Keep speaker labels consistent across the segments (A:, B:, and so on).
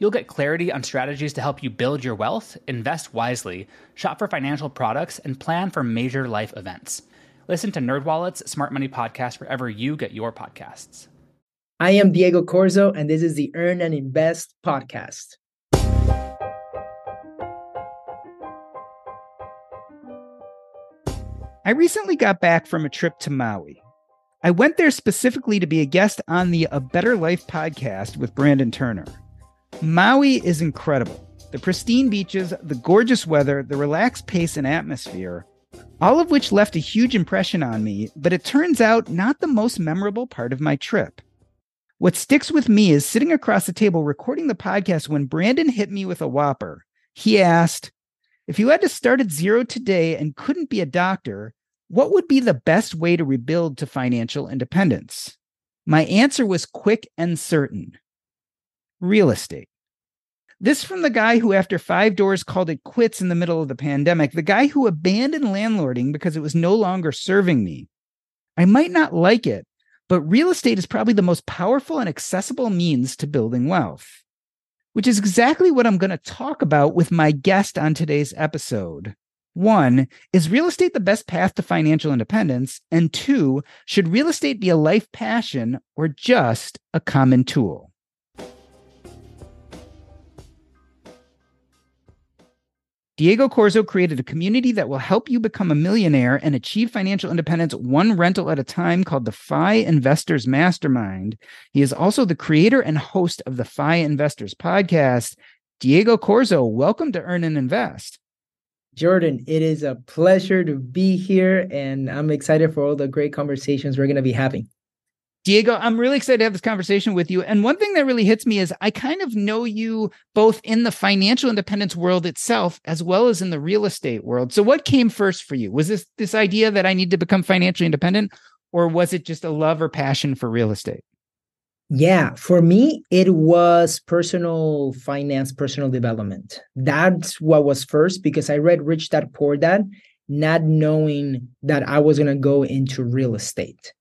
A: You'll get clarity on strategies to help you build your wealth, invest wisely, shop for financial products, and plan for major life events. Listen to NerdWallet's Smart Money Podcast wherever you get your podcasts.
B: I am Diego Corzo, and this is the Earn and Invest podcast.
C: I recently got back from a trip to Maui. I went there specifically to be a guest on the A Better Life podcast with Brandon Turner. Maui is incredible. The pristine beaches, the gorgeous weather, the relaxed pace and atmosphere, all of which left a huge impression on me, but it turns out not the most memorable part of my trip. What sticks with me is sitting across the table recording the podcast when Brandon hit me with a whopper. He asked, If you had to start at zero today and couldn't be a doctor, what would be the best way to rebuild to financial independence? My answer was quick and certain real estate. This from the guy who, after five doors, called it quits in the middle of the pandemic, the guy who abandoned landlording because it was no longer serving me. I might not like it, but real estate is probably the most powerful and accessible means to building wealth, which is exactly what I'm going to talk about with my guest on today's episode. One, is real estate the best path to financial independence? And two, should real estate be a life passion or just a common tool? Diego Corzo created a community that will help you become a millionaire and achieve financial independence one rental at a time called the FI Investors Mastermind. He is also the creator and host of the FI Investors podcast. Diego Corzo, welcome to Earn and Invest.
B: Jordan, it is a pleasure to be here, and I'm excited for all the great conversations we're going to be having.
C: Diego, I'm really excited to have this conversation with you. And one thing that really hits me is I kind of know you both in the financial independence world itself as well as in the real estate world. So what came first for you? Was this this idea that I need to become financially independent or was it just a love or passion for real estate?
B: Yeah, for me it was personal finance, personal development. That's what was first because I read Rich Dad Poor Dad not knowing that I was going to go into real estate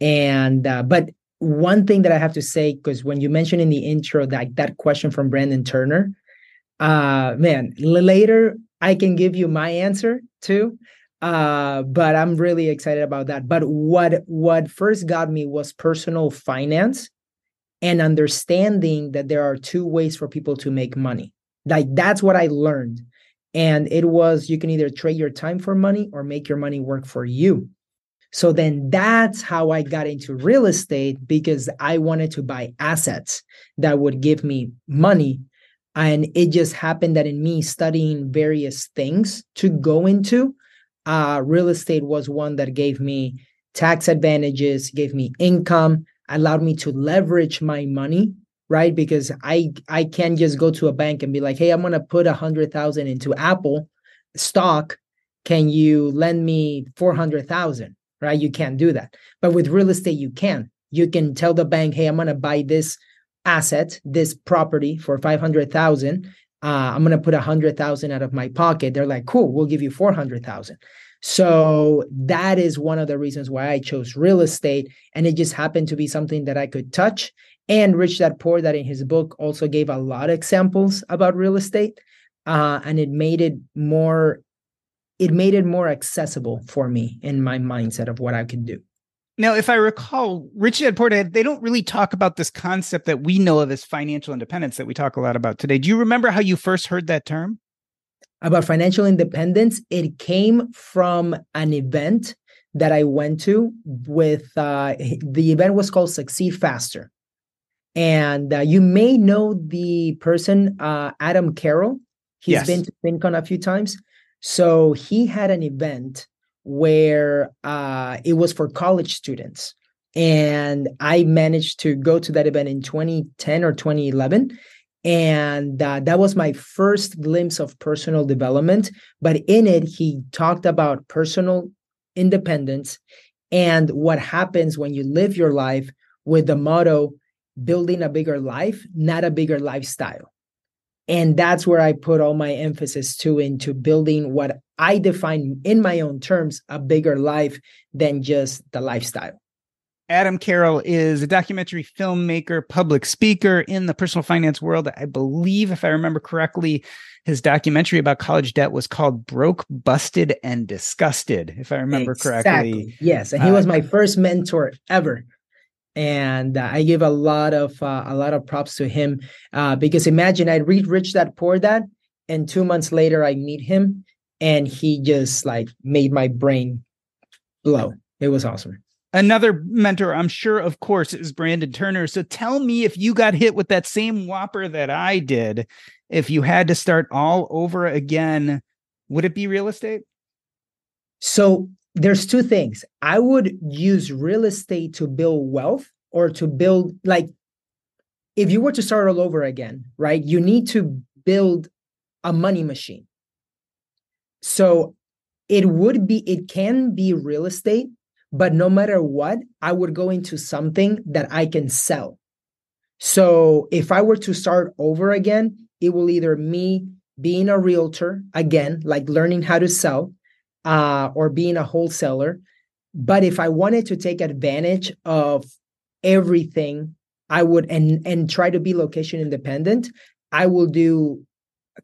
B: and uh, but one thing that I have to say, because when you mentioned in the intro that that question from Brandon Turner, uh, man, later I can give you my answer too. Uh, but I'm really excited about that. But what what first got me was personal finance and understanding that there are two ways for people to make money. Like that's what I learned. And it was you can either trade your time for money or make your money work for you. So then that's how I got into real estate because I wanted to buy assets that would give me money. And it just happened that in me studying various things to go into, uh, real estate was one that gave me tax advantages, gave me income, allowed me to leverage my money, right? Because I I can't just go to a bank and be like, hey, I'm gonna put a hundred thousand into Apple stock. Can you lend me four hundred thousand? Right? You can't do that. But with real estate, you can. You can tell the bank, hey, I'm going to buy this asset, this property for 500,000. Uh, I'm going to put a hundred thousand out of my pocket. They're like, cool, we'll give you 400,000. So that is one of the reasons why I chose real estate. And it just happened to be something that I could touch. And Rich Dad Poor Dad in his book also gave a lot of examples about real estate. Uh, and it made it more it made it more accessible for me in my mindset of what I could do.
C: Now, if I recall, Rich Dad Poor Dad, they don't really talk about this concept that we know of as financial independence that we talk a lot about today. Do you remember how you first heard that term?
B: about financial independence, it came from an event that I went to with uh, the event was called Succeed Faster. And uh, you may know the person, uh, Adam Carroll. He's
C: Yes.
B: been to FinCon a few times. So he had an event where uh, it was for college students. And I managed to go to that event in 2010 or 2011. And uh, that was my first glimpse of personal development. But in it, he talked about personal independence and what happens when you live your life with the motto building a bigger life, not a bigger lifestyle. And that's where I put all my emphasis to into building what I define in my own terms a bigger life than just the lifestyle.
C: Adam Carroll is a documentary filmmaker, public speaker in the personal finance world. I believe, if I remember correctly, his documentary about college debt was called Broke, Busted, and Disgusted, if I remember correctly.
B: Yes, and he
C: Uh,
B: was my first mentor ever, and uh, I give a lot of uh, a lot of props to him uh, because imagine I read Rich Dad Poor Dad, and two months later I meet him, and he just like made my brain blow. It was awesome.
C: Another mentor, I'm sure, of course, is Brandon Turner. So tell me if you got hit with that same whopper that I did, if you had to start all over again, would it be real estate?
B: So there's two things. I would use real estate to build wealth or to build like if you were to start all over again, right? You need to build a money machine. So it would be it can be real estate, but no matter what, I would go into something that I can sell. So if I were to start over again, it will either me being a realtor again, like learning how to sell, uh, or being a wholesaler. But if I wanted to take advantage of everything, I would and and try to be location independent. I will do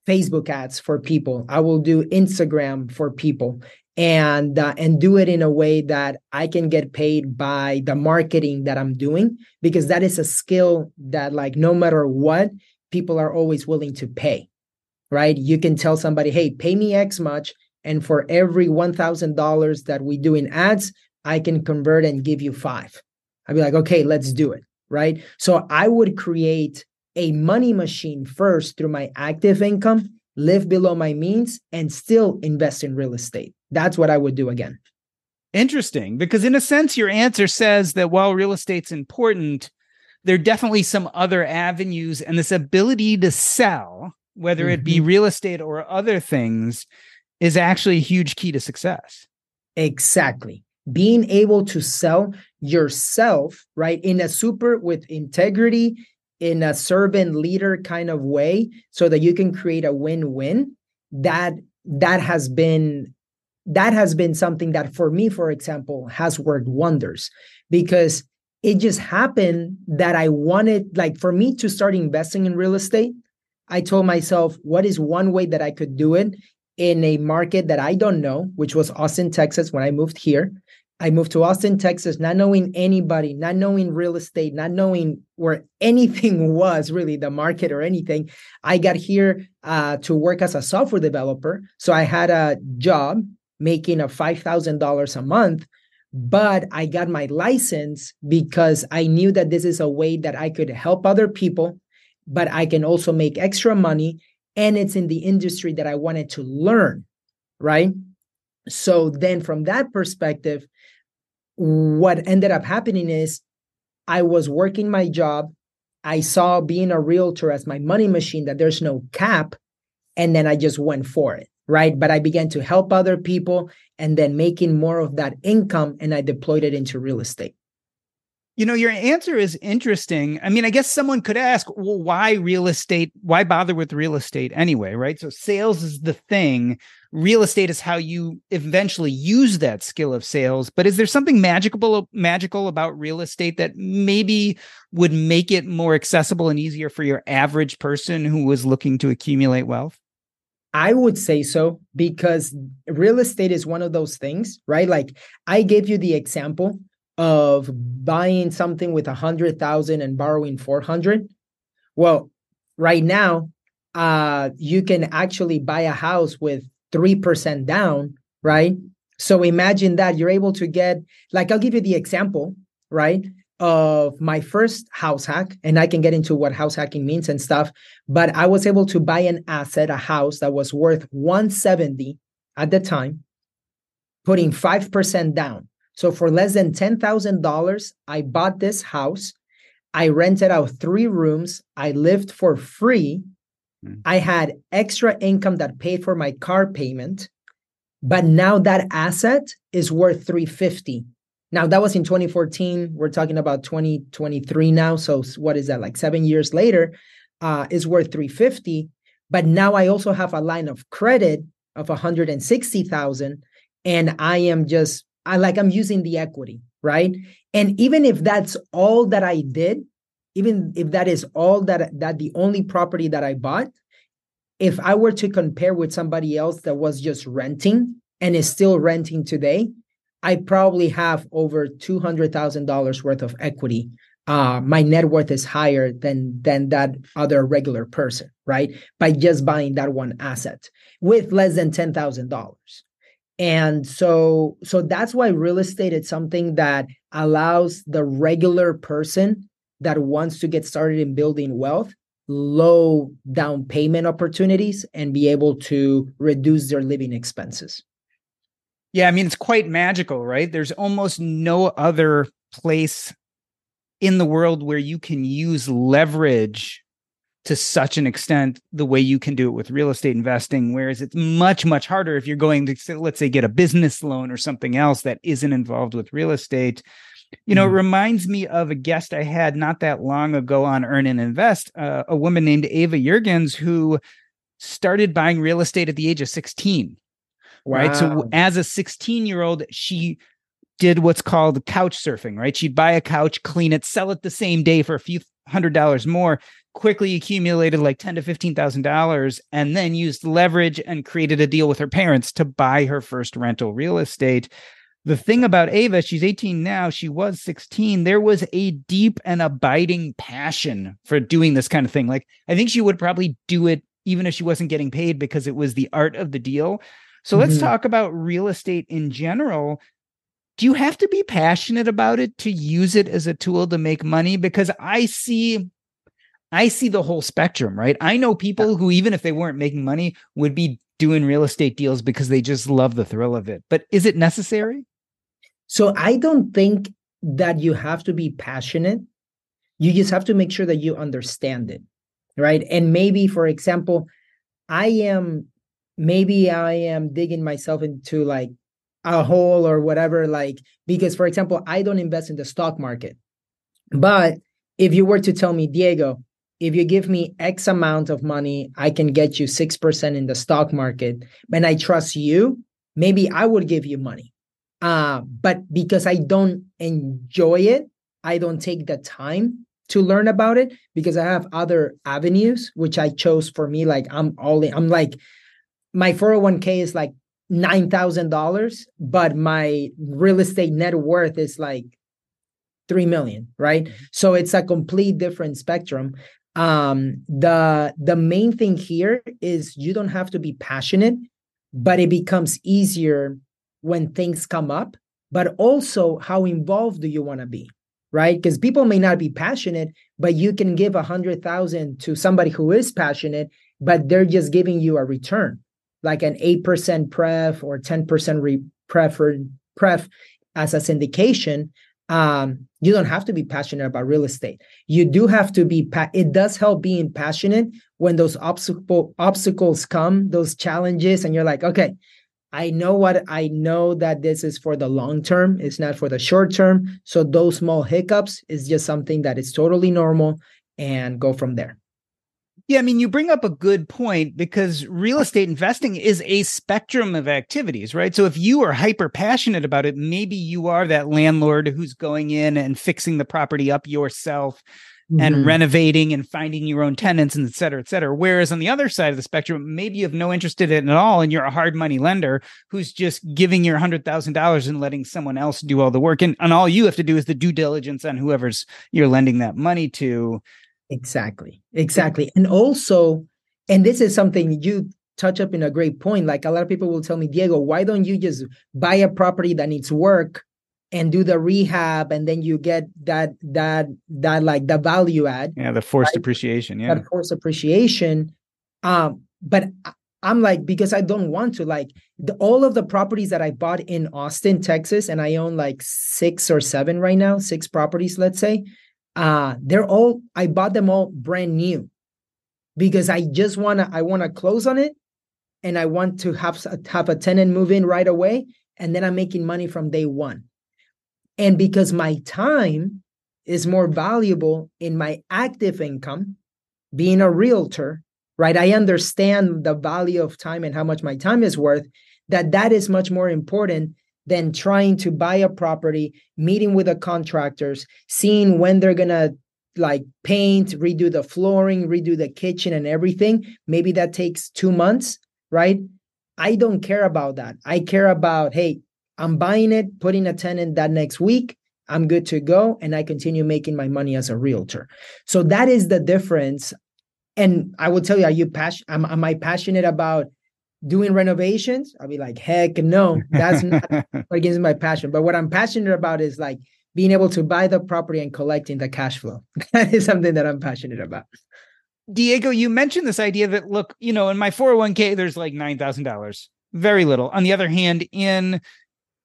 B: Facebook ads for people. I will do Instagram for people, and uh, and do it in a way that I can get paid by the marketing that I'm doing because that is a skill that like no matter what, people are always willing to pay. Right? You can tell somebody, "Hey, pay me X much." And for every $1,000 that we do in ads, I can convert and give you five. I'd be like, okay, let's do it. Right. So I would create a money machine first through my active income, live below my means, and still invest in real estate. That's what I would do again.
C: Interesting, because in a sense, your answer says that while real estate's important, there are definitely some other avenues, and this ability to sell, whether it be
B: Mhm.
C: real estate or other things, is actually a huge key to success.
B: Exactly. Being able to sell yourself, right, in a super with integrity, in a servant leader kind of way, so that you can create a win-win. That that has been that has been something that for me, for example, has worked wonders because it just happened that I wanted, like, for me to start investing in real estate. I told myself, what is one way that I could do it in a market that I don't know, which was Austin, Texas, when I moved here. I moved to Austin, Texas, not knowing anybody, not knowing real estate, not knowing where anything was really the market or anything. I got here uh, to work as a software developer. So I had a job making a $5,000 a month, but I got my license because I knew that this is a way that I could help other people, but I can also make extra money. And it's in the industry that I wanted to learn, right? So then from that perspective, what ended up happening is I was working my job. I saw being a realtor as my money machine that there's no cap. And then I just went for it. Right. But I began to help other people and then making more of that income and I deployed it into real estate.
C: You know, your answer is interesting. I mean, I guess someone could ask, well, why real estate? Why bother with real estate anyway? Right. So sales is the thing. Real estate is how you eventually use that skill of sales. But is there something magical magical about real estate that maybe would make it more accessible and easier for your average person who was looking to accumulate wealth?
B: I would say so because real estate is one of those things, right? Like I gave you the example of buying something with a hundred thousand and borrowing four hundred. Well, right now, uh, you can actually buy a house with 3% down, right? So imagine that you're able to get, like, I'll give you the example, right? Of my first house hack, and I can get into what house hacking means and stuff. But I was able to buy an asset, a house that was worth 170 at the time, putting 5% down. So for less than $10,000, I bought this house. I rented out three rooms. I lived for free Mm. I had extra income that paid for my car payment, but now that asset is worth 350. Now that was in 2014. We're talking about 2023 now. So what is that like 7 years later uh is worth 350, but now I also have a line of credit of 160,000 and I am just I like I'm using the equity, right? And even if that's all that I did, even if that is all that that the only property that I bought, if I were to compare with somebody else that was just renting and is still renting today, I probably have over two hundred thousand dollars worth of equity. Uh, my net worth is higher than than that other regular person, right? By just buying that one asset with less than ten thousand dollars and so so that's why real estate is something that allows the regular person that wants to get started in building wealth low down payment opportunities and be able to reduce their living expenses.
C: Yeah, I mean it's quite magical, right? There's almost no other place in the world where you can use leverage to such an extent the way you can do it with real estate investing whereas it's much much harder if you're going to let's say get a business loan or something else that isn't involved with real estate you know, mm. it reminds me of a guest I had not that long ago on Earn and Invest, uh, a woman named Ava Jurgens who started buying real estate at the age of 16. Wow. Right. So as a 16 year old, she did what's called couch surfing, right? She'd buy a couch, clean it, sell it the same day for a few hundred dollars more, quickly accumulated like ten to fifteen thousand dollars, and then used leverage and created a deal with her parents to buy her first rental real estate the thing about Ava, she's 18 now, she was 16. There was a deep and abiding passion for doing this kind of thing. Like, I think she would probably do it even if she wasn't getting paid because it was the art of the deal. So mm-hmm. let's talk about real estate in general. Do you have to be passionate about it to use it as a tool to make money? Because I see I see the whole spectrum, right? I know people who, even if they weren't making money, would be doing real estate deals because they just love the thrill of it. But is it necessary?
B: So I don't think that you have to be passionate. You just have to make sure that you understand it. Right. And maybe, for example, I am, maybe I am digging myself into like a hole or whatever, like, because, for example, I don't invest in the stock market. But if you were to tell me, Diego, if you give me X amount of money, I can get you 6% in the stock market, and I trust you, maybe I would give you money. Uh, but because I don't enjoy it, I don't take the time to learn about it because I have other avenues which I chose for me. Like I'm all in, I'm like my 401k is like nine thousand dollars, but my real estate net worth is like three million, right? Mm-hmm. So it's a complete different spectrum. Um, the the main thing here is you don't have to be passionate, but it becomes easier when things come up, but also how involved do you want to be, right? Because people may not be passionate, but you can give a hundred thousand to somebody who is passionate, but they're just giving you a return, like an eight percent pref or ten percent re- preferred pref as a syndication. Um, you don't have to be passionate about real estate. You do have to be. Pa- it does help being passionate when those obstacle obstacles come, those challenges, and you're like, okay, I know what I know that this is for the long term, it's not for the short term. So those small hiccups is just something that is totally normal and go from there.
C: Yeah, I mean, you bring up a good point because real estate investing is a spectrum of activities, right? So if you are hyper passionate about it, maybe you are that landlord who's going in and fixing the property up yourself and mm-hmm. renovating and finding your own tenants and et cetera, et cetera. Whereas on the other side of the spectrum, maybe you have no interest in it at all and you're a hard money lender who's just giving your $100,000 and letting someone else do all the work. And, and all you have to do is the due diligence on whoever's you're lending that money to.
B: Exactly. Exactly. And also, and this is something you touch up in a great point. Like a lot of people will tell me, Diego, why don't you just buy a property that needs work and do the rehab and then you get that that that like the value add
C: yeah the forced right? appreciation yeah
B: that forced appreciation um but i'm like because i don't want to like the, all of the properties that i bought in austin texas and i own like six or seven right now six properties let's say uh they're all i bought them all brand new because i just want to i want to close on it and i want to have have a tenant move in right away and then i'm making money from day one and because my time is more valuable in my active income, being a realtor, right? I understand the value of time and how much my time is worth, that that is much more important than trying to buy a property, meeting with the contractors, seeing when they're going to like paint, redo the flooring, redo the kitchen and everything. Maybe that takes 2 months, right? I don't care about that. I care about, hey, I'm buying it, putting a tenant that next week. I'm good to go. And I continue making my money as a realtor. So that is the difference. And I will tell you, are you passionate? Am, am I passionate about doing renovations? I'll be like, heck no, that's not against my passion. But what I'm passionate about is like being able to buy the property and collecting the cash flow. that is something that I'm passionate about.
C: Diego, you mentioned this idea that look, you know, in my 401k, there's like $9,000, very little. On the other hand, in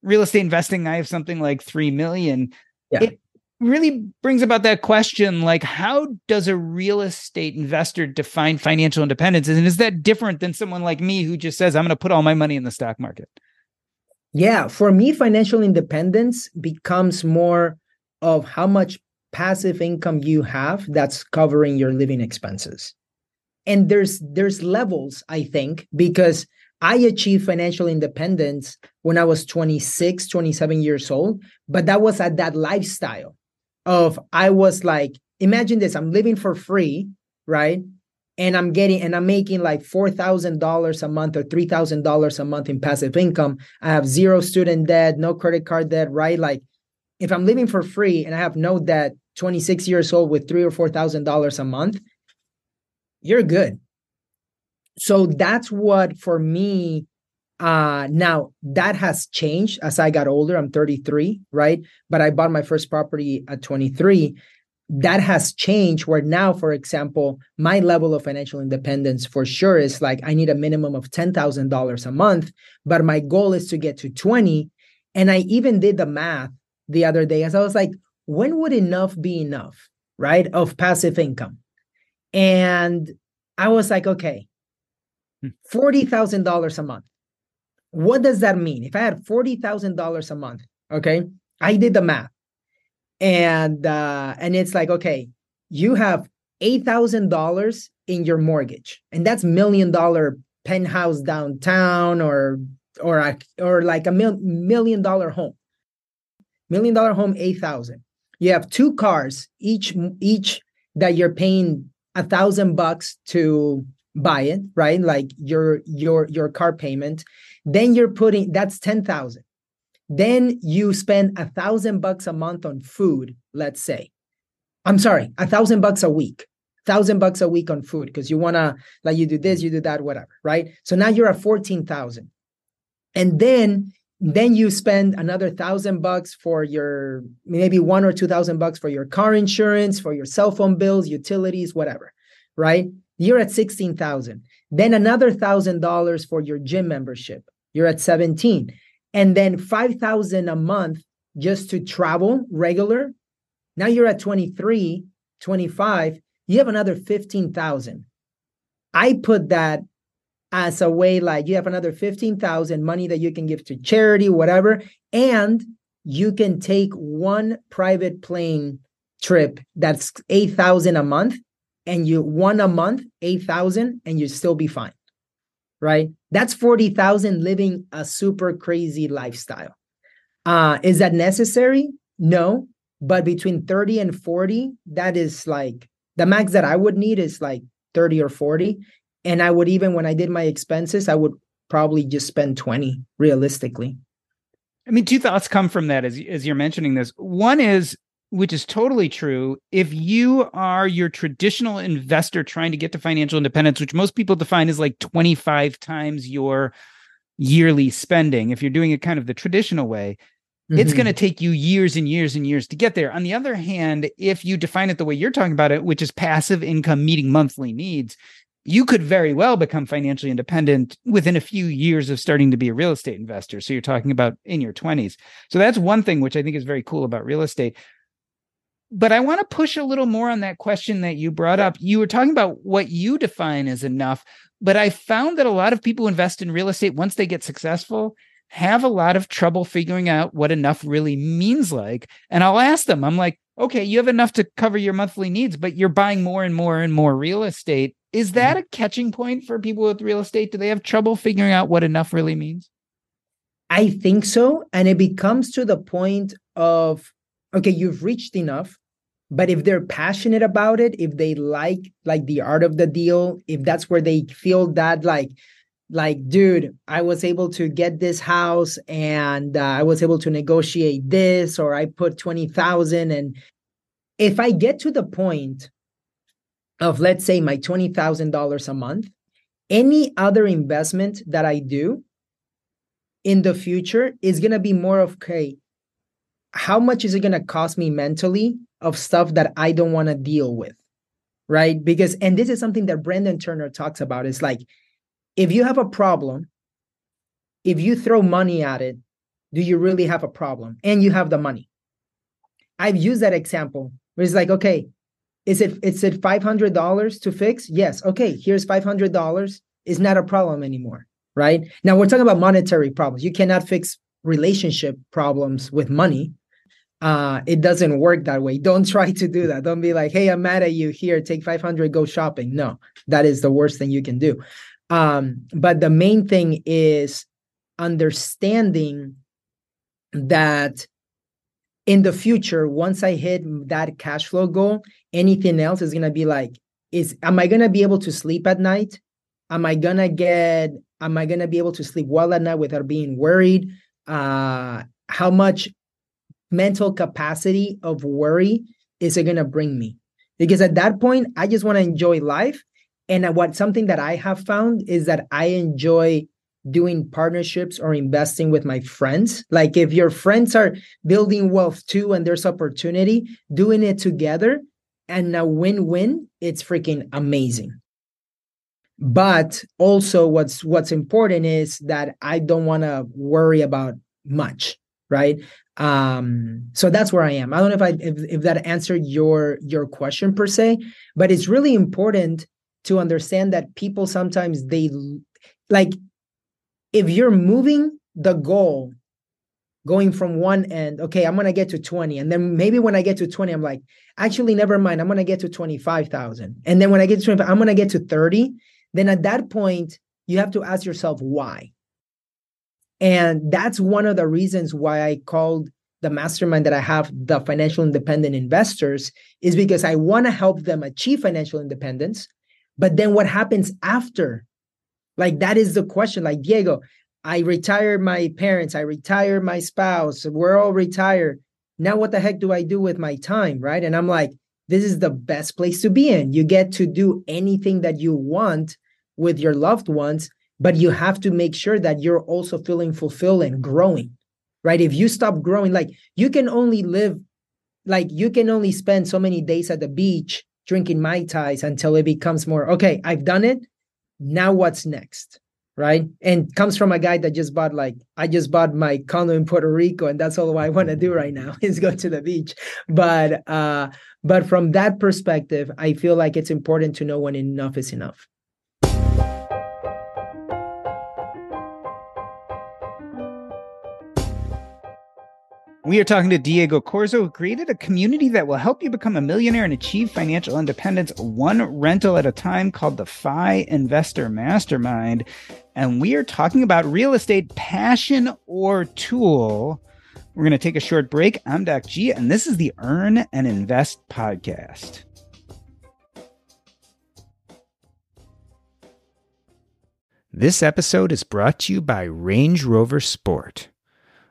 C: real estate investing, I have something like 3 million. Yeah. It really brings about that question like, how does a real estate investor define financial independence? And is that different than someone like me who just says, I'm going to put all my money in the stock market?
B: Yeah. For me, financial independence becomes more of how much passive income you have that's covering your living expenses and there's there's levels i think because I achieved financial independence when I was 26, 27 years old, but that was at that lifestyle of I was like, imagine this, I'm living for free, right? And I'm getting and I'm making like $4,000 a month or $3,000 a month in passive income. I have zero student debt, no credit card debt, right? Like if I'm living for free and I have no debt, 26 years old with three or four thousand dollars a month, you're good so that's what for me uh now that has changed as i got older. I'm 33 right? But i bought my first property at 23 that has changed where now for example my level of financial independence for sure is like i need a minimum of $10,000 a month but my goal is to get to 20 and i even did the math the other day as i was like when would enough be enough right of passive income? And i was like okay $40,000 a month. What does that mean? If I had $40,000 a month, okay, I did the math. And uh and it's like okay, you have $8,000 in your mortgage. And that's million dollar penthouse downtown or or a, or like a mil, million dollar home. Million dollar home 8,000. You have two cars, each each that you're paying a thousand bucks to buy it, right? Like your your your car payment. Then you're putting that's 10,000. Then you spend a thousand bucks a month on food, let's say. I'm sorry, a thousand bucks a week. Thousand bucks a week on food because you wanna like you do this, you do that, whatever, right? So now you're at fourteen thousand, and then then you spend another thousand bucks for your maybe one or two thousand bucks for your car insurance, for your cell phone bills, utilities, whatever, right? You're at 16,000. Then another $1,000 for your gym membership. You're at 17. And then 5,000 a month just to travel regular. Now you're at 23, 25. You have another 15,000. I put that as a way like you have another 15,000 money that you can give to charity, whatever. And you can take one private plane trip that's 8,000 a month and you one a month, 8,000 and you'd still be fine. Right? That's 40,000 living a super crazy lifestyle. Uh is that necessary? No, but between 30 and 40, that is like the max that I would need is like 30 or 40 and I would even when I did my expenses, I would probably just spend 20 realistically.
C: I mean, two thoughts come from that as as you're mentioning this. One is which is totally true. If you are your traditional investor trying to get to financial independence, which most people define as like 25 times your yearly spending, if you're doing it kind of the traditional way, mm-hmm. it's going to take you years and years and years to get there. On the other hand, if you define it the way you're talking about it, which is passive income meeting monthly needs, you could very well become financially independent within a few years of starting to be a real estate investor. So you're talking about in your 20s. So that's one thing which I think is very cool about real estate. But I want to push a little more on that question that you brought up. You were talking about what you define as enough, but I found that a lot of people who invest in real estate once they get successful have a lot of trouble figuring out what enough really means like. And I'll ask them, I'm like, okay, you have enough to cover your monthly needs, but you're buying more and more and more real estate is that mm-hmm. a catching point for people with real estate? Do they have trouble figuring out what enough really means?
B: I think so. And it becomes to the point of, okay, you've reached enough. But if they're passionate about it, if they like like the art of the deal, if that's where they feel that like like dude i was able to get this house and uh, i was able to negotiate this or i put 20000 and if i get to the point of let's say my $20,000 a month, any other investment that I do in the future is going to be more of okay, how much is it going to cost me mentally of stuff that I don't want to deal with? Right? Because and this is something that Brandon Turner talks about. It's like if you have a problem, if you throw money at it, do you really have a problem? And you have the money. I've used that example where it's like, okay, is it is it five hundred dollars to fix? Yes. Okay, here's five hundred dollars. Is not a problem anymore, right? Now we're talking about monetary problems. You cannot fix relationship problems with money. Uh, it doesn't work that way. Don't try to do that. Don't be like, "Hey, I'm mad at you. Here, take 500, go shopping." No, that is the worst thing you can do. Um, but the main thing is understanding that in the future, once I hit that cash flow goal, anything else is gonna be like, is am I gonna be able to sleep at night? Am I gonna get am I gonna be able to sleep well at night without being worried? Uh how much mental capacity of worry is it gonna bring me? Because at that point, I just want to enjoy life. And what something that I have found is that I enjoy doing partnerships or investing with my friends. Like if your friends are building wealth too and there's opportunity, doing it together and a win-win, it's freaking amazing. But also what's what's important is that I don't want to worry about much, right? Um so that's where I am. I don't know if I if, if that answered your your question per se, but it's really important to understand that people sometimes they like if you're moving the goal going from one end, okay, I'm gonna get to 20. And then maybe when I get to 20, I'm like, actually, never mind, I'm gonna get to 25,000. And then when I get to 25, I'm gonna get to 30. Then at that point, you have to ask yourself why. And that's one of the reasons why I called the mastermind that I have, the financial independent investors, is because I want to help them achieve financial independence. But then what happens after like that is the question. Like Diego, I retired my parents, I retired my spouse, we're all retired. Now what the heck do I do with my time, right? And I'm like, this is the best place to be in. You get to do anything that you want with your loved ones, but you have to make sure that you're also feeling fulfilled and growing, right? If you stop growing, like you can only live, like you can only spend so many days at the beach drinking Mai Tais until it becomes more, okay, I've done it. Now what's next? Right? And comes from a guy that just bought like i just bought my condo in puerto rico and that's all i want to do right now is go to the beach. But uh but from that perspective i feel like it's important to know when enough is enough
C: We are talking to Diego Corzo, who created a community that will help you become a millionaire and achieve financial independence one rental at a time called the FI Investor Mastermind. And we are talking about real estate passion or tool. We're going to take a short break. I'm Doc G, and this is the Earn and Invest podcast. This episode is brought to you by Range Rover Sport.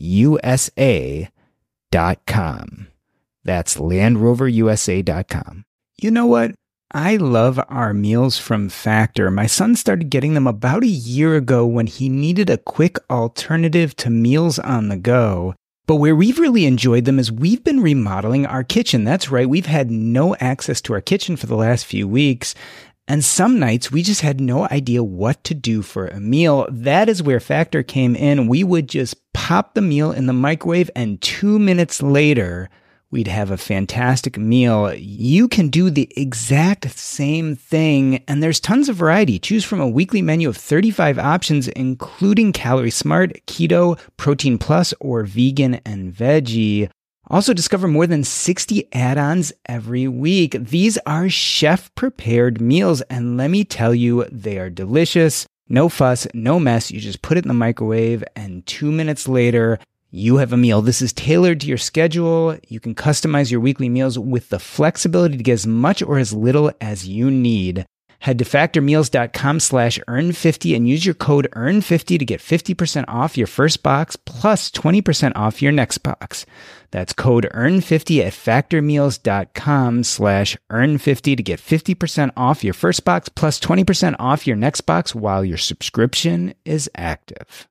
C: USA.com. That's LandRoverUSA.com. You know what? I love our meals from Factor. My son started getting them about a year ago when he needed a quick alternative to meals on the go. But where we've really enjoyed them is we've been remodeling our kitchen. That's right, we've had no access to our kitchen for the last few weeks. And some nights we just had no idea what to do for a meal. That is where Factor came in. We would just pop the meal in the microwave, and two minutes later, we'd have a fantastic meal. You can do the exact same thing, and there's tons of variety. Choose from a weekly menu of 35 options, including Calorie Smart, Keto, Protein Plus, or Vegan and Veggie. Also, discover more than 60 add ons every week. These are chef prepared meals, and let me tell you, they are delicious. No fuss, no mess. You just put it in the microwave, and two minutes later, you have a meal. This is tailored to your schedule. You can customize your weekly meals with the flexibility to get as much or as little as you need. Head to factormeals.com slash earn50 and use your code earn50 to get 50% off your first box plus 20% off your next box. That's code earn50 at factormeals.com slash earn50 to get 50% off your first box plus 20% off your next box while your subscription is active.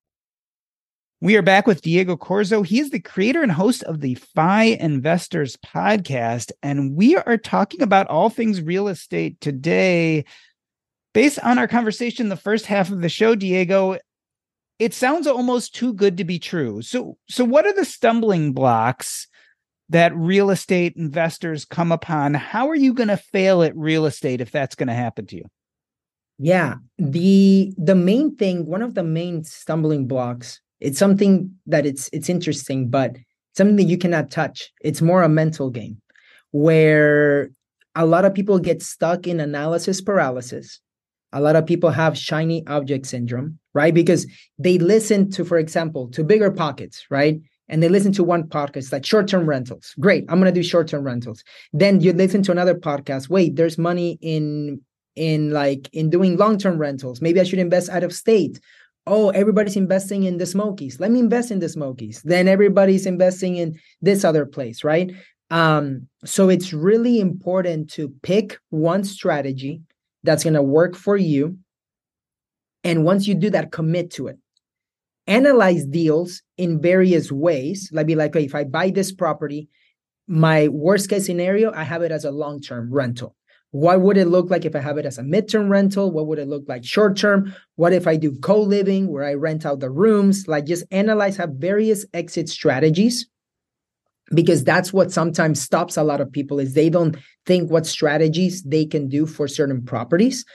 C: We are back with Diego Corzo. He is the creator and host of the FI Investors podcast, and we are talking about all things real estate today. Based on our conversation, the first half of the show, Diego, it sounds almost too good to be true. So, so what are the stumbling blocks that real estate investors come upon? How are you going to fail at real estate if that's going to happen to you?
B: Yeah, the the main thing, one of the main stumbling blocks it's something that it's it's interesting, but something that you cannot touch. It's more a mental game where a lot of people get stuck in analysis paralysis. A lot of people have shiny object syndrome, right? Because they listen to, for example, to BiggerPockets, right? And they listen to one podcast like short-term rentals. Great, I'm gonna do short-term rentals. Then you listen to another podcast. Wait, there's money in in like in doing long-term rentals. Maybe I should invest out of state oh, everybody's investing in the Smokies. Let me invest in the Smokies. Then everybody's investing in this other place, right? Um, so it's really important to pick one strategy that's going to work for you. And once you do that, commit to it. Analyze deals in various ways. Like be like, okay, if I buy this property, my worst case scenario, I have it as a long term rental. What would it look like if I have it as a midterm rental? What would it look like short term? What if I do co living where I rent out the rooms? Like just analyze, have various exit strategies because that's what sometimes stops a lot of people is they don't think what strategies they can do for certain properties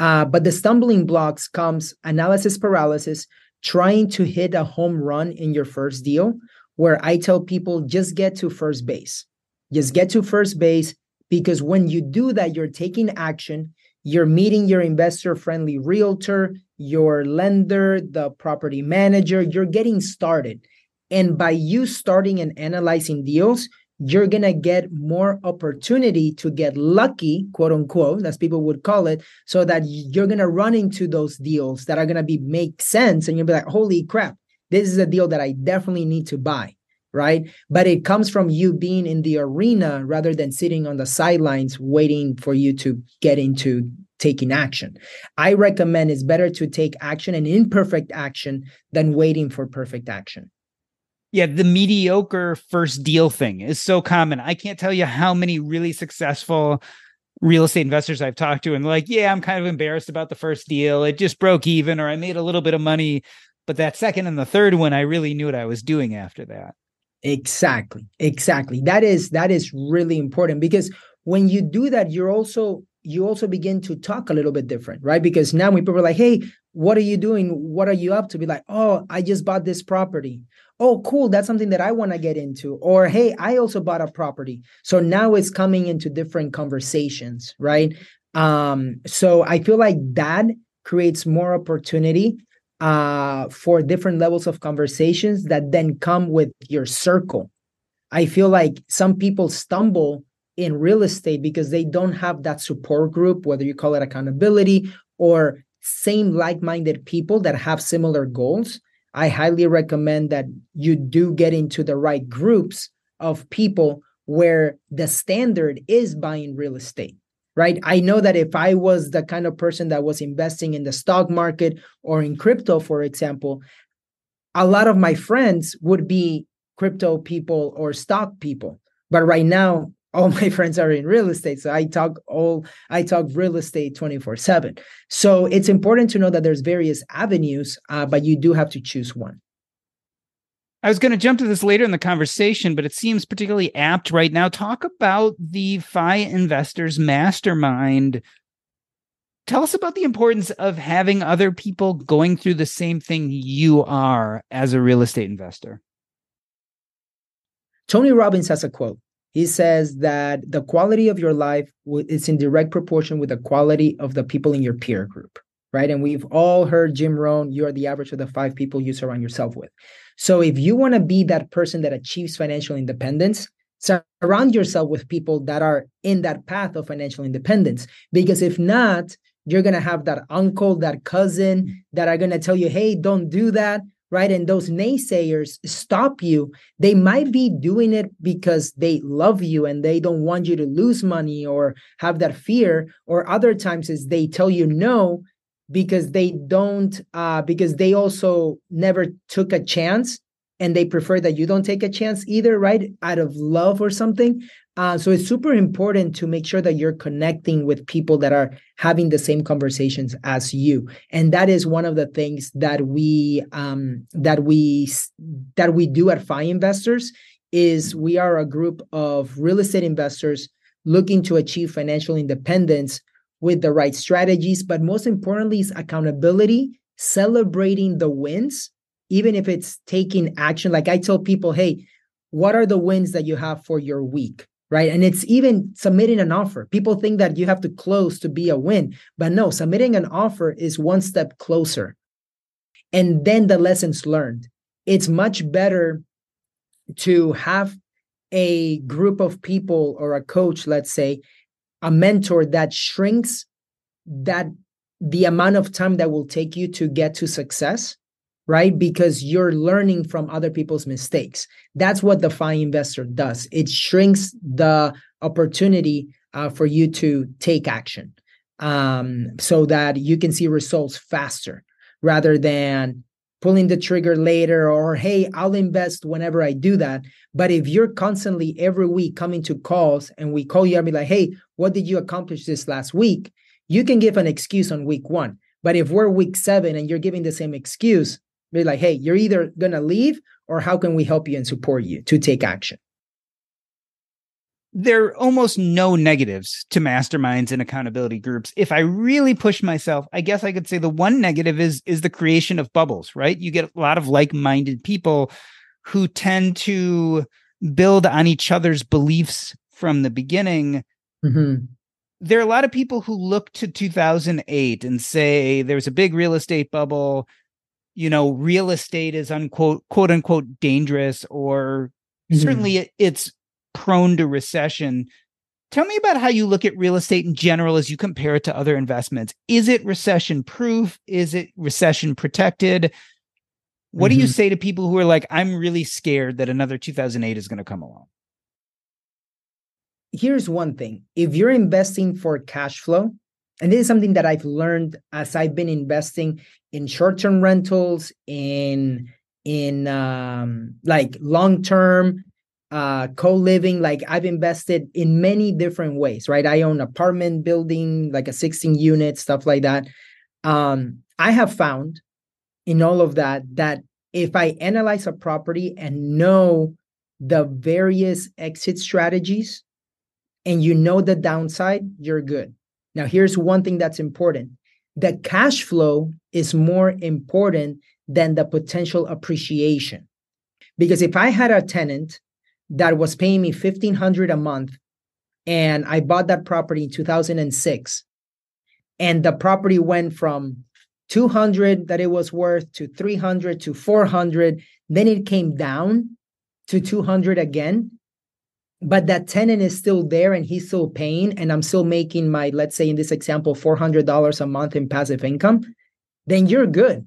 B: uh, but the stumbling blocks comes analysis paralysis trying to hit a home run in your first deal where i tell people just get to first base just get to first base because when you do that, you're taking action, you're meeting your investor friendly realtor, your lender, the property manager, you're getting started. And by you starting and analyzing deals, you're going to get more opportunity to get lucky, quote unquote, as people would call it, so that you're going to run into those deals that are going to be make sense. And you'll be like, holy crap, this is a deal that I definitely need to buy right? But it comes from you being in the arena rather than sitting on the sidelines waiting for you to get into taking action. I recommend it's better to take action and imperfect action than waiting for perfect action.
C: Yeah, the mediocre first deal thing is so common. I can't tell you how many really successful real estate investors I've talked to and like, yeah, I'm kind of embarrassed about the first deal. It just broke even or I made a little bit of money, but that second and the third one I really knew what I was doing after that.
B: Exactly. Exactly. That is that is really important because when you do that you're also you also begin to talk a little bit different, right? Because now when people are like, "Hey, what are you doing? What are you up to?" Be like, "Oh, I just bought this property." oh cool that's something that i want to get into or hey i also bought a property so now it's coming into different conversations right um so i feel like that creates more opportunity uh for different levels of conversations that then come with your circle. I feel like some people stumble in real estate because they don't have that support group whether you call it accountability or same like-minded people that have similar goals. I highly recommend that you do get into the right groups of people where the standard is buying real estate, right? I know that if I was the kind of person that was investing in the stock market or in crypto, for example, a lot of my friends would be crypto people or stock people. But right now, all my friends are in real estate so i talk all i talk real estate 24 7 so it's important to know that there's various avenues uh, but you do have to choose one
C: I was going to jump to this later in the conversation, but it seems particularly apt right now. Talk about the FI Investors Mastermind. Tell us about the importance of having other people going through the same thing you are as a real estate investor.
B: Tony Robbins has a quote he says that the quality of your life is in direct proportion with the quality of the people in your peer group right and we've all heard jim rohn you're the average of the five people you surround yourself with so if you want to be that person that achieves financial independence surround yourself with people that are in that path of financial independence because if not you're going to have that uncle that cousin that are going to tell you hey don't do that right? And those naysayers stop you. They might be doing it because they love you and they don't want you to lose money or have that fear. Or other times is they tell you no because they don't uh because they also never took a chance and they prefer that you don't take a chance either right out of love or something uh, so it's super important to make sure that you're connecting with people that are having the same conversations as you, and that is one of the things that we um, that we that we do at FI Investors. Is we are a group of real estate investors looking to achieve financial independence with the right strategies, but most importantly, is accountability, celebrating the wins, even if it's taking action. Like I tell people, hey, what are the wins that you have for your week? right? And it's even submitting an offer. People think that you have to close to be a win, but no, submitting an offer is one step closer. And then the lessons learned. It's much better to have a group of people or a coach, let's say, a mentor that shrinks that the amount of time that will take you to get to success right? Because you're learning from other people's mistakes. That's what the FI investor does. It shrinks the opportunity uh, for you to take action um, so that you can see results faster rather than pulling the trigger later or hey i'll invest whenever i do that. But if you're constantly every week coming to calls and we call you and be like hey what did you accomplish this last week? You can give an excuse on week one. But if we're week seven and you're giving the same excuse be like, hey, you're either to leave or how can we help you and support you to take action?
C: There are almost no negatives to masterminds and accountability groups. If I really push myself, I guess I could say the one negative is is the creation of bubbles, right? You get a lot of like-minded people who tend to build on each other's beliefs from the beginning. Mm-hmm. There are a lot of people who look to 2008 and say there's a big real estate bubble you know real estate is unquote quote unquote dangerous or mm-hmm. certainly it's prone to recession. Tell me about how you look at real estate in general as you compare it to other investments. Is it recession proof is it recession protected what mm-hmm. do you mm-hmm. say to people who are like i'm really scared that another 2008 is going to come along
B: here's one thing. If you're investing for cash flow and this is something that I've learned as I've been investing in short-term rentals, in in um, like long-term uh, co-living like i've invested in many different ways right? I own apartment building like a 16 unit stuff like that. Um, i have found in all of that that if i analyze a property and know the various exit strategies and you know the downside you're good. Now here's one thing that's important. The cash flow is more important than the potential appreciation. Because if i had a tenant that was paying me 1500 a month and I bought that property in 2006 and the property went from 200 that it was worth to 300 to 400 then it came down to 200 again. But that tenant is still there and he's still paying and I'm still making my let's say in this example $400 a month in passive income then you're good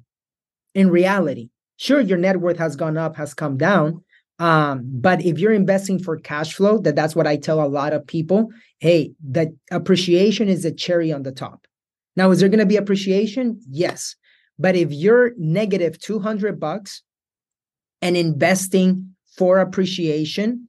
B: in reality. Sure your net worth has gone up has come down um, but if you're investing for cash flow, that that's what I tell a lot of people. Hey, that appreciation is a cherry on the top. Now, is there going to be appreciation? Yes. But if you're negative 200 bucks and investing for appreciation,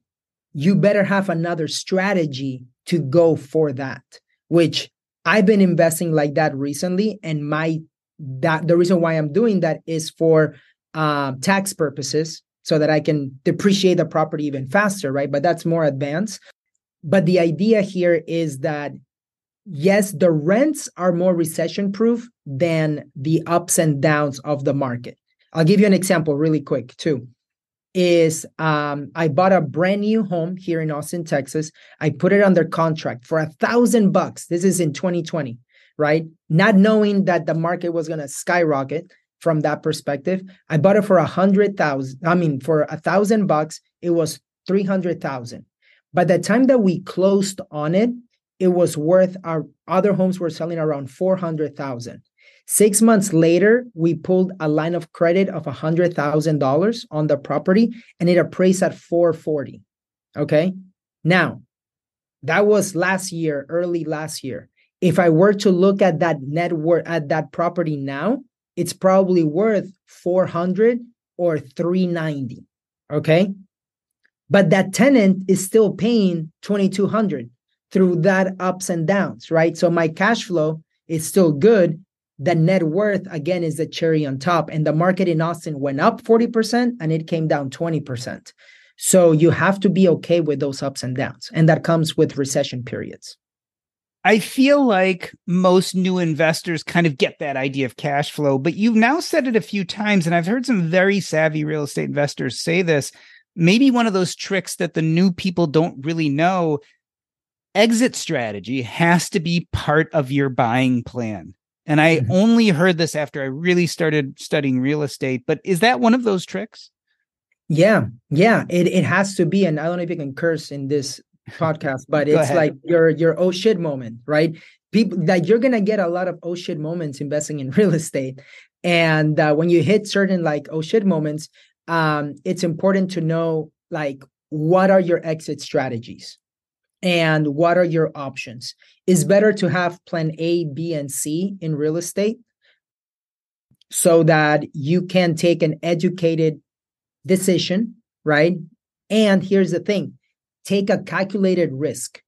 B: you better have another strategy to go for that, which I've been investing like that recently. And my that the reason why I'm doing that is for uh, tax purposes so that I can depreciate the property even faster, right? But that's more advanced. But the idea here is that yes, the rents are more recession proof than the ups and downs of the market. I'll give you an example really quick too. Is um, I bought a brand new home here in Austin, Texas. I put it under contract for a thousand bucks. This is in 2020, right? Not knowing that the market was going to skyrocket from that perspective. I bought it for a hundred thousand. I mean, for a thousand bucks, it was three hundred thousand. By the time that we closed on it, it was worth our other homes were selling around four hundred thousand. Six months later, we pulled a line of credit of a hundred thousand dollars on the property, and it appraised at four forty. Okay, now that was last year, early last year. If I were to look at that net worth at that property now, it's probably worth 400 or 390 okay? But that tenant is still paying 2200 through that ups and downs right? So my cash flow is still good. The net worth again is the cherry on top and the market in austin went up 40% and it came down 20% so you have to be okay with those ups and downs and that comes with recession periods
C: I feel like most new investors kind of get that idea of cash flow, but you've now said it a few times, and I've heard some very savvy real estate investors say this. Maybe one of those tricks that the new people don't really know exit strategy has to be part of your buying plan. And I mm-hmm. only heard this after I really started studying real estate, but is that one of those tricks?
B: Yeah, yeah, it, it has to be. And I don't know if you can curse in this podcast, but it's ahead. like your your oh shit moment, right? People like you're gonna get a lot of oh shit moments investing in real estate, and uh, when you hit certain like oh shit moments, um, it's important to know like what are your exit strategies and what are your options. Is better to have plan A, B, and C in real estate so that you can take an educated decision, right? And here's the thing take a calculated risk.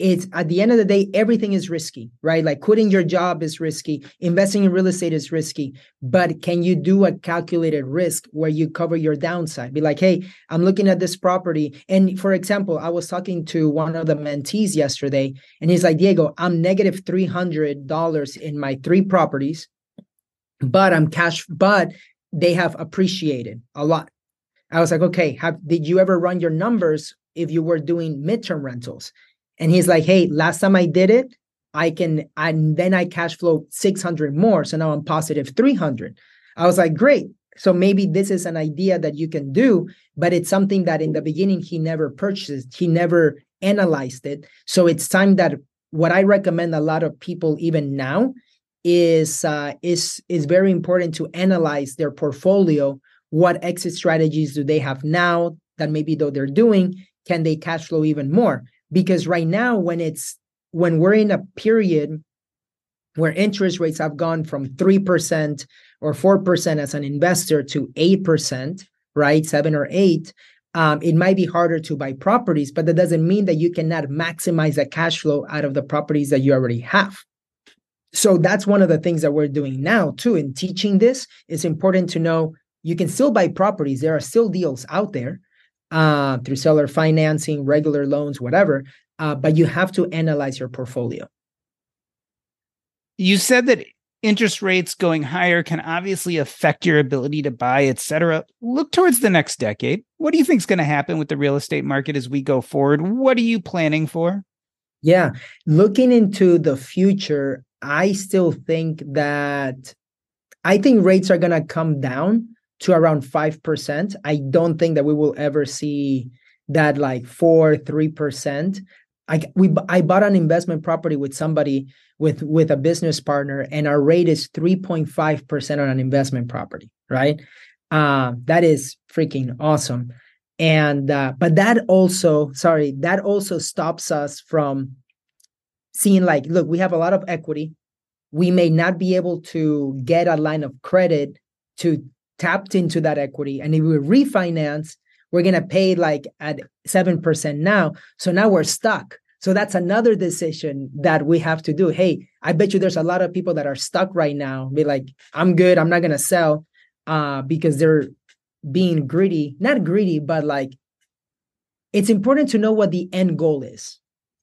B: It's at the end of the day everything is risky right? Like quitting your job is risky investing in real estate is risky but can you do a calculated risk where you cover your downside? Be like hey i'm looking at this property and for example i was talking to one of the mentees yesterday and he's like diego i'm negative $300 in my three properties but i'm cash but they have appreciated a lot i was like okay have did you ever run your numbers if you were doing midterm rentals. And he's like, hey, last time I did it, I can, and then I cash flow 600 more. So now I'm positive 300. I was like, great. So maybe this is an idea that you can do, but it's something that in the beginning he never purchased, he never analyzed it. So it's time that what I recommend a lot of people even now is uh, is is very important to analyze their portfolio. What exit strategies do they have now that maybe though they're doing, can they cash flow even more? Because right now, when it's when we're in a period where interest rates have gone from 3% or 4% as an investor to 8%, right? Seven or eight. um, it might be harder to buy properties, but that doesn't mean that you cannot maximize the cash flow out of the properties that you already have. So that's one of the things that we're doing now too. In teaching this, it's important to know you can still buy properties. There are still deals out there uh, through seller financing, regular loans, whatever. Uh, but you have to analyze your portfolio.
C: You said that interest rates going higher can obviously affect your ability to buy, et cetera. Look towards the next decade. What do you think is going to happen with the real estate market as we go forward? What are you planning for?
B: Yeah, looking into the future, I still think that I think rates are going to come down to around 5%. I don't think that we will ever see that like 4 3%. I we I bought an investment property with somebody with with a business partner and our rate is 3.5% on an investment property, right? Uh, that is freaking awesome. And uh, but that also, sorry, that also stops us from seeing like, look, we have a lot of equity. We may not be able to get a line of credit to tapped into that equity. And if we refinance, we're going to pay like at 7% now. So now we're stuck. So that's another decision that we have to do. Hey, I bet you there's a lot of people that are stuck right now. Be like, I'm good. I'm not going to sell uh, because they're being greedy. Not greedy, but like it's important to know what the end goal is.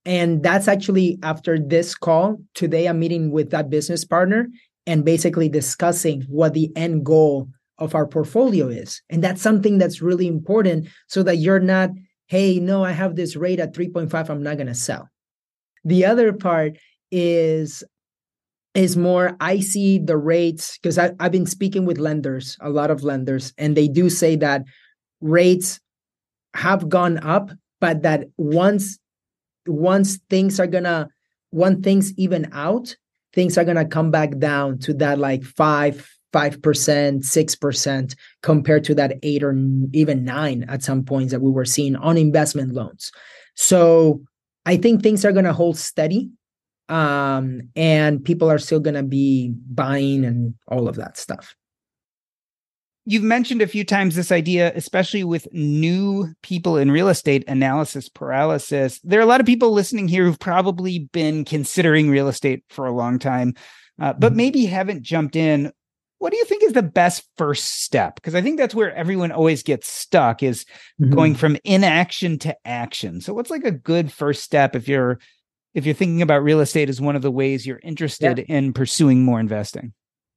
B: And that's actually after this call today, I'm meeting with that business partner and basically discussing what the end goal of our portfolio is. And that's something that's really important so that you're not, hey, no, I have this rate at 3.5, I'm not going to sell. The other part is is more I see the rates because I've been speaking with lenders, a lot of lenders, and they do say that rates have gone up, but that once once things are gonna once things even out, things are gonna come back down to that like five 5%, 6% compared to that 8 or even 9 at some points that we were seeing on investment loans. So I think things are going to hold steady um, and people are still going to be buying and all of that stuff.
C: You've mentioned a few times this idea, especially with new people in real estate analysis paralysis. There are a lot of people listening here who've probably been considering real estate for a long time, uh, but mm-hmm. maybe haven't jumped in what do you think is the best first step? Because i think that's where everyone always gets stuck is mm-hmm. going from inaction to action. So what's like a good first step if you're if you're thinking about real estate as one of the ways you're interested yeah. in pursuing more investing?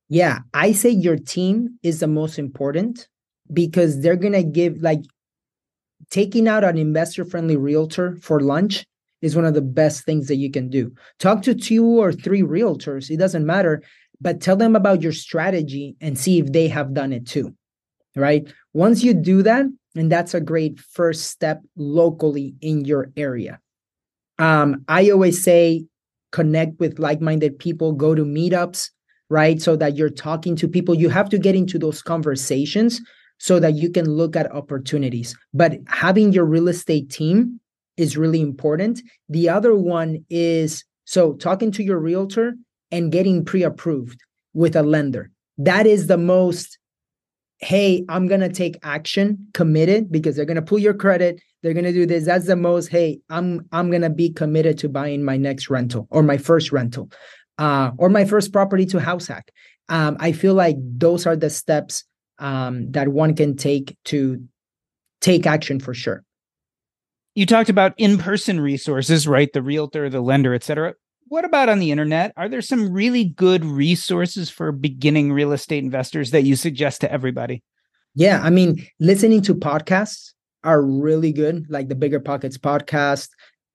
B: Yeah i say your team is the most important because they're going to give like taking out an investor friendly realtor for lunch is one of the best things that you can do. Talk to two or three realtors it doesn't matter but tell them about your strategy and see if they have done it too. Right. Once you do that, and that's a great first step locally in your area. Um, I always say connect with like minded people, go to meetups, right? So that you're talking to people. You have to get into those conversations so that you can look at opportunities. But having your real estate team is really important. The other one is so talking to your realtor and getting pre-approved with a lender. That is the most hey, I'm going to take action committed because they're going to pull your credit, they're going to do this. That's the most hey, I'm I'm going to be committed to buying my next rental or my first rental. Uh, or my first property to house hack. Um, I feel like those are the steps um, that one can take to take action for sure.
C: You talked about in-person resources, right? The realtor, the lender, et cetera what about on the internet? Are there some really good resources for beginning real estate investors that you suggest to everybody?
B: Yeah, I mean, listening to podcasts are really good, like the BiggerPockets podcast.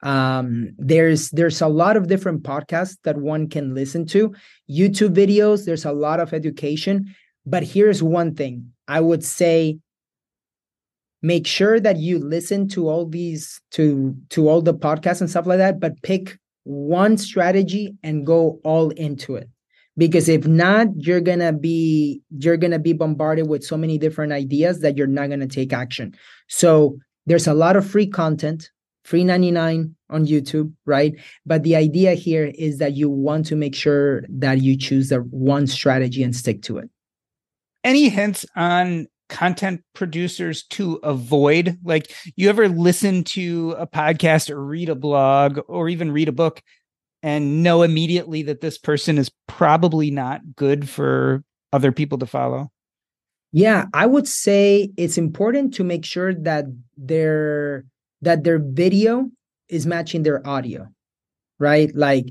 B: Um, there's there's a lot of different podcasts that one can listen to. YouTube videos, there's a lot of education. But here's one thing I would say make sure that you listen to all these to to all the podcasts and stuff like that but pick one strategy and go all into it. Because if not you're gonna be you're gonna be bombarded with so many different ideas that you're not gonna take action. So there's a lot of free content free 99 on youtube right? But the idea here is that you want to make sure that you choose the one strategy and stick to it.
C: Any hints on content producers to avoid? Like, you ever listen to a podcast or read a blog or even read a book and know immediately that this person is probably not good for other people to follow?
B: Yeah, I would say it's important to make sure that their that their video is matching their audio, right? Like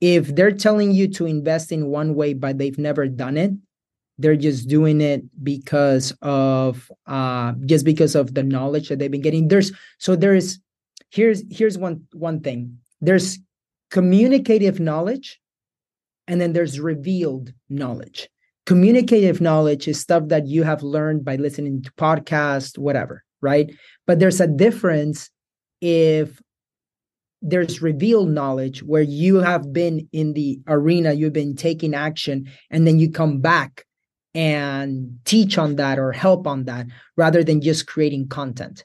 B: if they're telling you to invest in one way but they've never done it, they're just doing it because of uh just because of the knowledge that they've been getting. There's so there's here's here's one one thing. There's communicative knowledge and then there's revealed knowledge communicative knowledge is stuff that you have learned by listening to podcasts whatever right but there's a difference if there's revealed knowledge where you have been in the arena you've been taking action and then you come back and teach on that or help on that rather than just creating content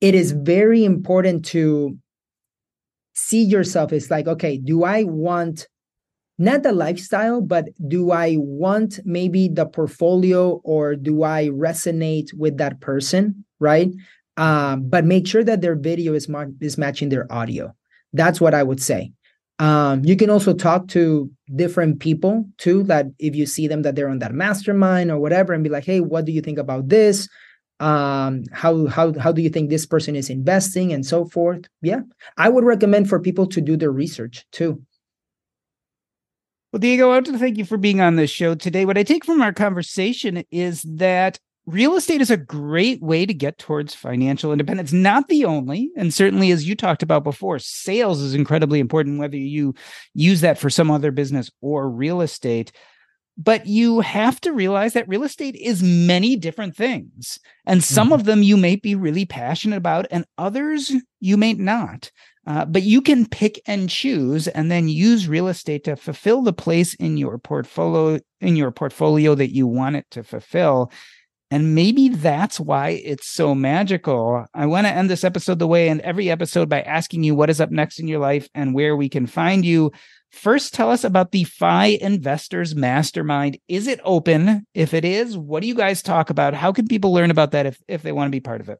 B: it is very important to see yourself as like okay do i want not the lifestyle, but do I want maybe the portfolio or do I resonate with that person? Right. Um, but make sure that their video is, mar- is matching their audio. That's what I would say. Um, you can also talk to different people too, that if you see them that they're on that mastermind or whatever, and be like, hey, what do you think about this? Um, how how how do you think this person is investing and so forth? Yeah. I would recommend for people to do their research too.
C: Well, Diego, I want to thank you for being on this show today. What I take from our conversation is that real estate is a great way to get towards financial independence. Not the only, and certainly as you talked about before, sales is incredibly important, whether you use that for some other business or real estate. But you have to realize that real estate is many different things. And some mm-hmm. of them you may be really passionate about, and others you may not. Uh, but you can pick and choose and then use real estate to fulfill the place in your portfolio in your portfolio that you want it to fulfill and maybe that's why it's so magical. I want to end this episode the way and every episode by asking you what is up next in your life and where we can find you. First, tell us about the FI Investors Mastermind. Is it open? If it is, what do you guys talk about? How can people learn about that if, if they want to be part of it?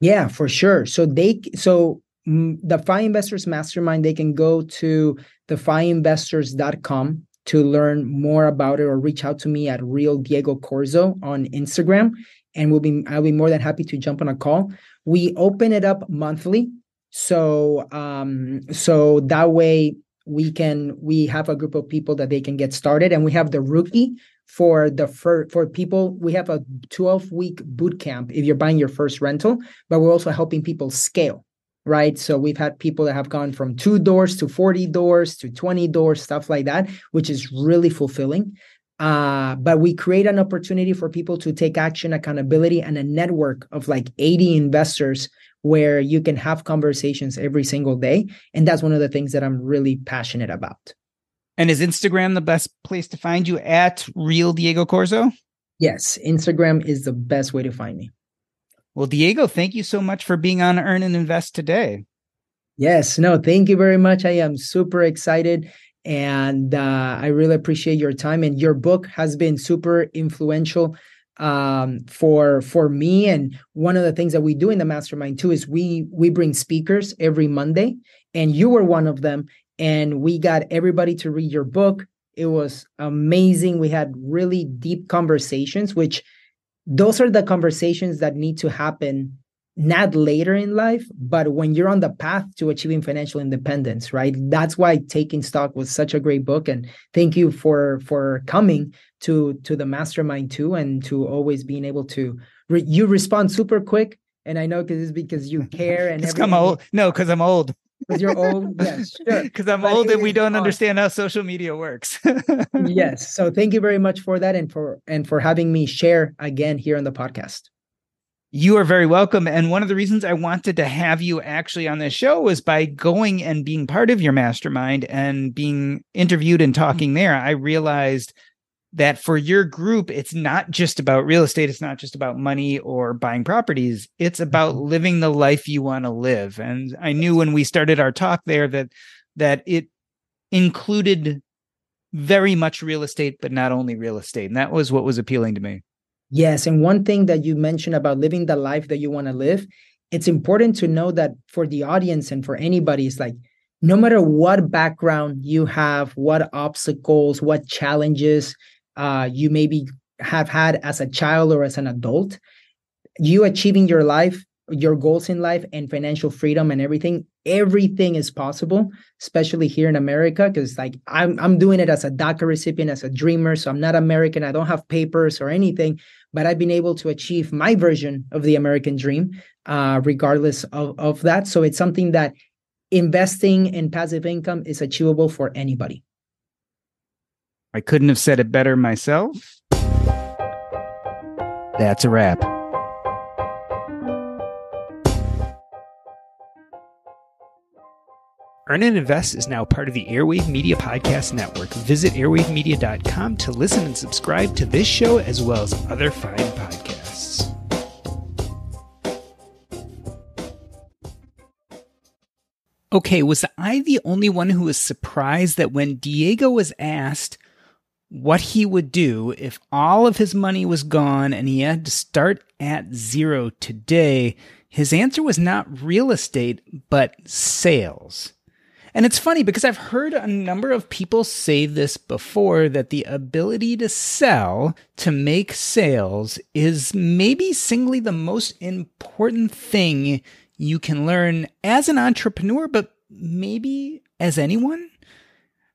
B: Yeah, for sure. So they so mm, the FI Investors Mastermind, they can go to thefiinvestors.com to learn more about it or reach out to me at Real Diego Corzo on Instagram. And we'll be I'll be more than happy to jump on a call. We open it up monthly. So um so that way we can we have a group of people that they can get started and we have the rookie for the for for people we have a 12 week boot camp if you're buying your first rental but we're also helping people scale right? So we've had people that have gone from two doors to 40 doors to 20 doors, stuff like that, which is really fulfilling. Uh, but we create an opportunity for people to take action, accountability, and a network of like 80 investors where you can have conversations every single day. And that's one of the things that I'm really passionate about.
C: And is Instagram the best place to find you at Real Diego Corzo?
B: Yes, Instagram is the best way to find me.
C: Well, Diego, thank you so much for being on Earn and Invest today.
B: Yes, no, thank you very much. I am super excited and uh, I really appreciate your time. And your book has been super influential um, for for me. And one of the things that we do in the mastermind too is we we bring speakers every Monday, and you were one of them. And we got everybody to read your book. It was amazing. We had really deep conversations, which those are the conversations that need to happen not later in life, but when you're on the path to achieving financial independence, right? That's why Taking Stock was such a great book. And thank you for for coming to to the mastermind too, and to always being able to re- you respond super quick. And I know because it's because you care and
C: I'm old. No, because I'm old
B: because you're old. Yes, sure.
C: Because I'm but old and we don't understand how social media works.
B: yes. So thank you very much for that and for and for having me share again here on the podcast.
C: You are very welcome. And one of the reasons I wanted to have you actually on this show was by going and being part of your mastermind and being interviewed and talking there. I realized that for your group, it's not just about real estate. It's not just about money or buying properties. It's about mm-hmm. living the life you want to live. And I knew when we started our talk there that that it included very much real estate, but not only real estate. And that was what was appealing to me.
B: Yes. And one thing that you mentioned about living the life that you want to live, it's important to know that for the audience and for anybody, it's like no matter what background you have, what obstacles, what challenges uh, you maybe have had as a child or as an adult, you achieving your life, your goals in life, and financial freedom and everything, everything is possible, especially here in America. Because like I'm, I'm doing it as a DACA recipient, as a dreamer. So I'm not American. I don't have papers or anything, but I've been able to achieve my version of the American dream, uh, regardless of of that. So it's something that investing in passive income is achievable for anybody.
C: I couldn't have said it better myself. That's a wrap. Earn and Invest is now part of the Airwave Media Podcast Network. Visit airwavemedia.com to listen and subscribe to this show as well as other fine podcasts. Okay, was I the only one who was surprised that when Diego was asked what he would do if all of his money was gone and he had to start at zero today, his answer was not real estate, but sales. And it's funny because I've heard a number of people say this before that the ability to sell, to make sales, is maybe singly the most important thing you can learn as an entrepreneur, but maybe as anyone.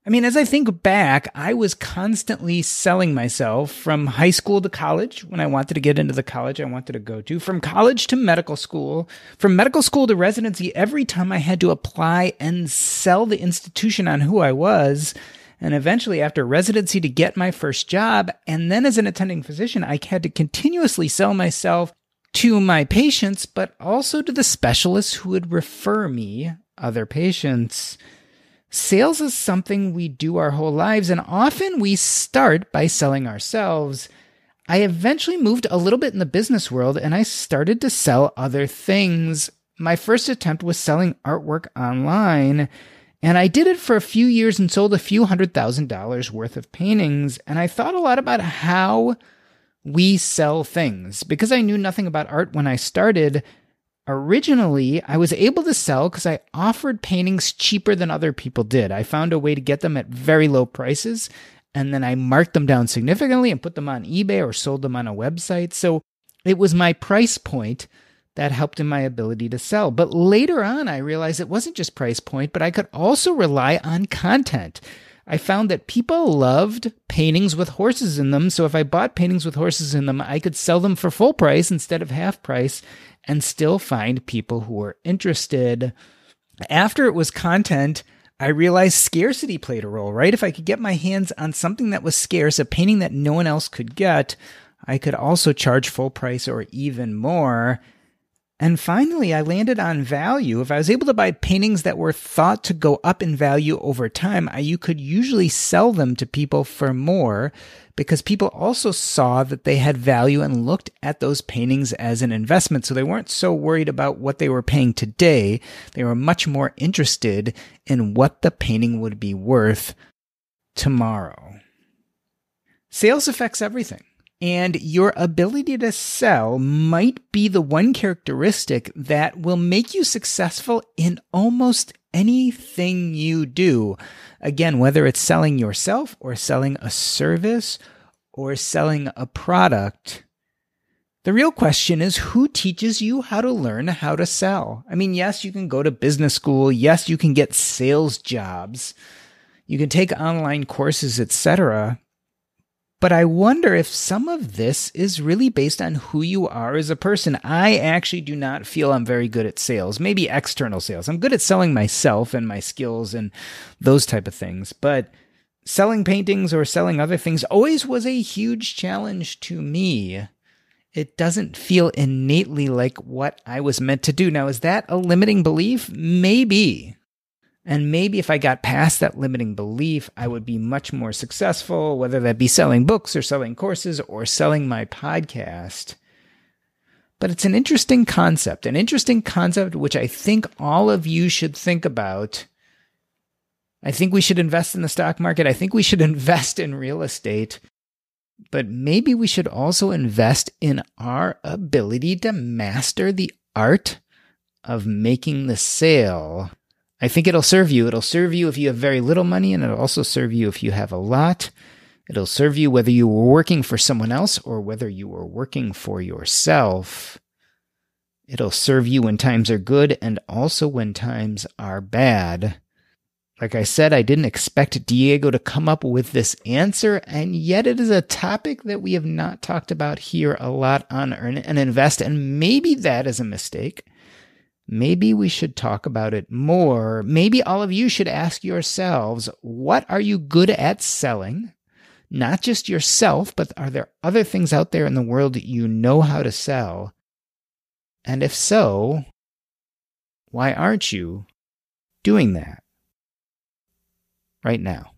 C: I mean, as I think back, I was constantly selling myself from high school to college when I wanted to get into the college I wanted to go to, from college to medical school, from medical school to residency. Every time I had to apply and sell the institution on who I was. And eventually, after residency, to get my first job. And then as an attending physician, I had to continuously sell myself to my patients, but also to the specialists who would refer me other patients. Sales is something we do our whole lives, and often we start by selling ourselves. I eventually moved a little bit in the business world and I started to sell other things. My first attempt was selling artwork online, and I did it for a few years and sold a few hundred thousand dollars worth of paintings. And I thought a lot about how we sell things. Because I knew nothing about art when I started, Originally, I was able to sell because I offered paintings cheaper than other people did. I found a way to get them at very low prices, and then I marked them down significantly and put them on eBay or sold them on a website. So it was my price point that helped in my ability to sell. But later on, I realized it wasn't just price point, but I could also rely on content. I found that people loved paintings with horses in them. So if I bought paintings with horses in them, I could sell them for full price instead of half price and still find people who were interested. After it was content, I realized scarcity played a role, right? If I could get my hands on something that was scarce, a painting that no one else could get, I could also charge full price or even more. And finally, I landed on value. If I was able to buy paintings that were thought to go up in value over time, I, you could usually sell them to people for more because people also saw that they had value and looked at those paintings as an investment. So they weren't so worried about what they were paying today. They were much more interested in what the painting would be worth tomorrow. Sales affects everything. And your ability to sell might be the one characteristic that will make you successful in almost anything you do. Again, whether it's selling yourself or selling a service or selling a product. The real question is who teaches you how to learn how to sell? I mean, yes, you can go to business school. Yes, you can get sales jobs. You can take online courses, etc. But I wonder if some of this is really based on who you are as a person. I actually do not feel I'm very good at sales, maybe external sales. I'm good at selling myself and my skills and those type of things. But selling paintings or selling other things always was a huge challenge to me. It doesn't feel innately like what I was meant to do. Now, is that a limiting belief? Maybe. And maybe if I got past that limiting belief, I would be much more successful, whether that be selling books or selling courses or selling my podcast. But it's an interesting concept, an interesting concept which I think all of you should think about. I think we should invest in the stock market. I think we should invest in real estate. but maybe we should also invest in our ability to master the art of making the sale. I think it'll serve you. It'll serve you if you have very little money, and it'll also serve you if you have a lot. It'll serve you whether you were working for someone else or whether you were working for yourself. It'll serve you when times are good and also when times are bad. Like I said, I didn't expect Diego to come up with this answer, and yet it is a topic that we have not talked about here a lot on Earn and Invest, and maybe that is a mistake. Maybe we should talk about it more. Maybe all of you should ask yourselves what are you good at selling? Not just yourself, but are there other things out there in the world that you know how to sell? And if so, why aren't you doing that right now?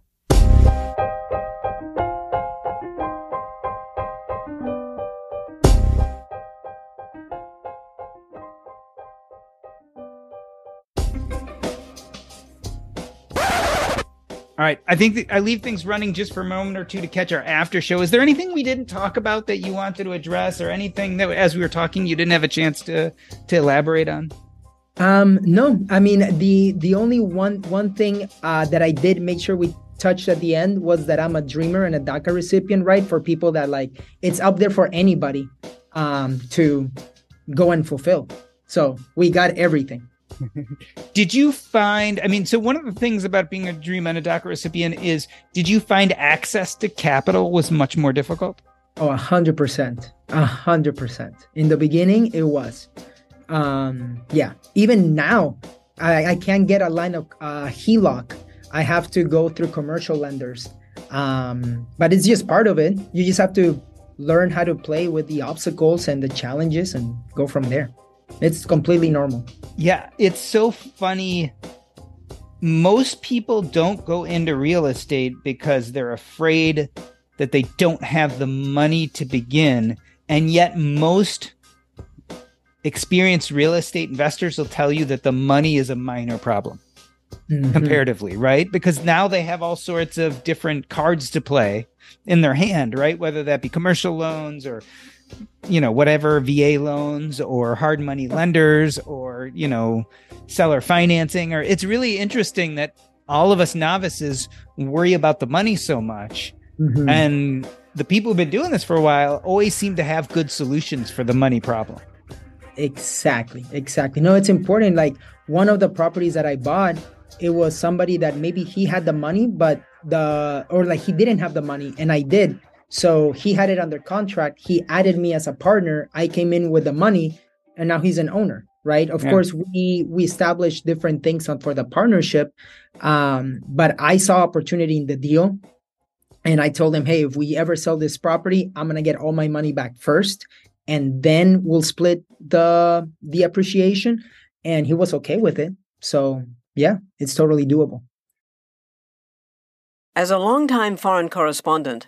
C: Right. I think I leave things running just for a moment or two to catch our after show. Is there anything we didn't talk about that you wanted to address or anything that as we were talking you didn't have a chance to to elaborate on?
B: Um no. I mean the the only one one thing uh that I did make sure we touched at the end was that I'm a dreamer and a DACA recipient, right? For people that like it's up there for anybody um to go and fulfill. So we got everything.
C: Did you find i mean so one of the things about being a dream and a daca recipient is did you find access to capital was much more difficult?
B: Oh a hundred percent. A hundred percent. In the beginning it was. Um yeah. Even now i i can't get a line of uh heloc. I have to go through commercial lenders. Um but it's just part of it. You just have to learn how to play with the obstacles and the challenges and go from there it's completely normal.
C: Yeah, it's so funny. Most people don't go into real estate because they're afraid that they don't have the money to begin. And yet, most experienced real estate investors will tell you that the money is a minor problem mm-hmm. comparatively, right? Because now they have all sorts of different cards to play in their hand, right? Whether that be commercial loans or you know whatever va loans or hard money lenders or you know seller financing or it's really interesting that all of us novices worry about the money so much. Mm-hmm. and the people who've been doing this for a while always seem to have good solutions for the money problem.
B: Exactly exactly. No it's important. Like one of the properties that i bought it was somebody that maybe he had the money but the or like he didn't have the money and i did so he had it under contract. He added me as a partner. I came in with the money, and now he's an owner, right? Of yeah. course, we we established different things on, for the partnership, um, but I saw opportunity in the deal, and I told him, hey, if we ever sell this property, I'm gonna get all my money back first, and then we'll split the the appreciation. And he was okay with it. So yeah, it's totally doable.
D: As a longtime foreign correspondent.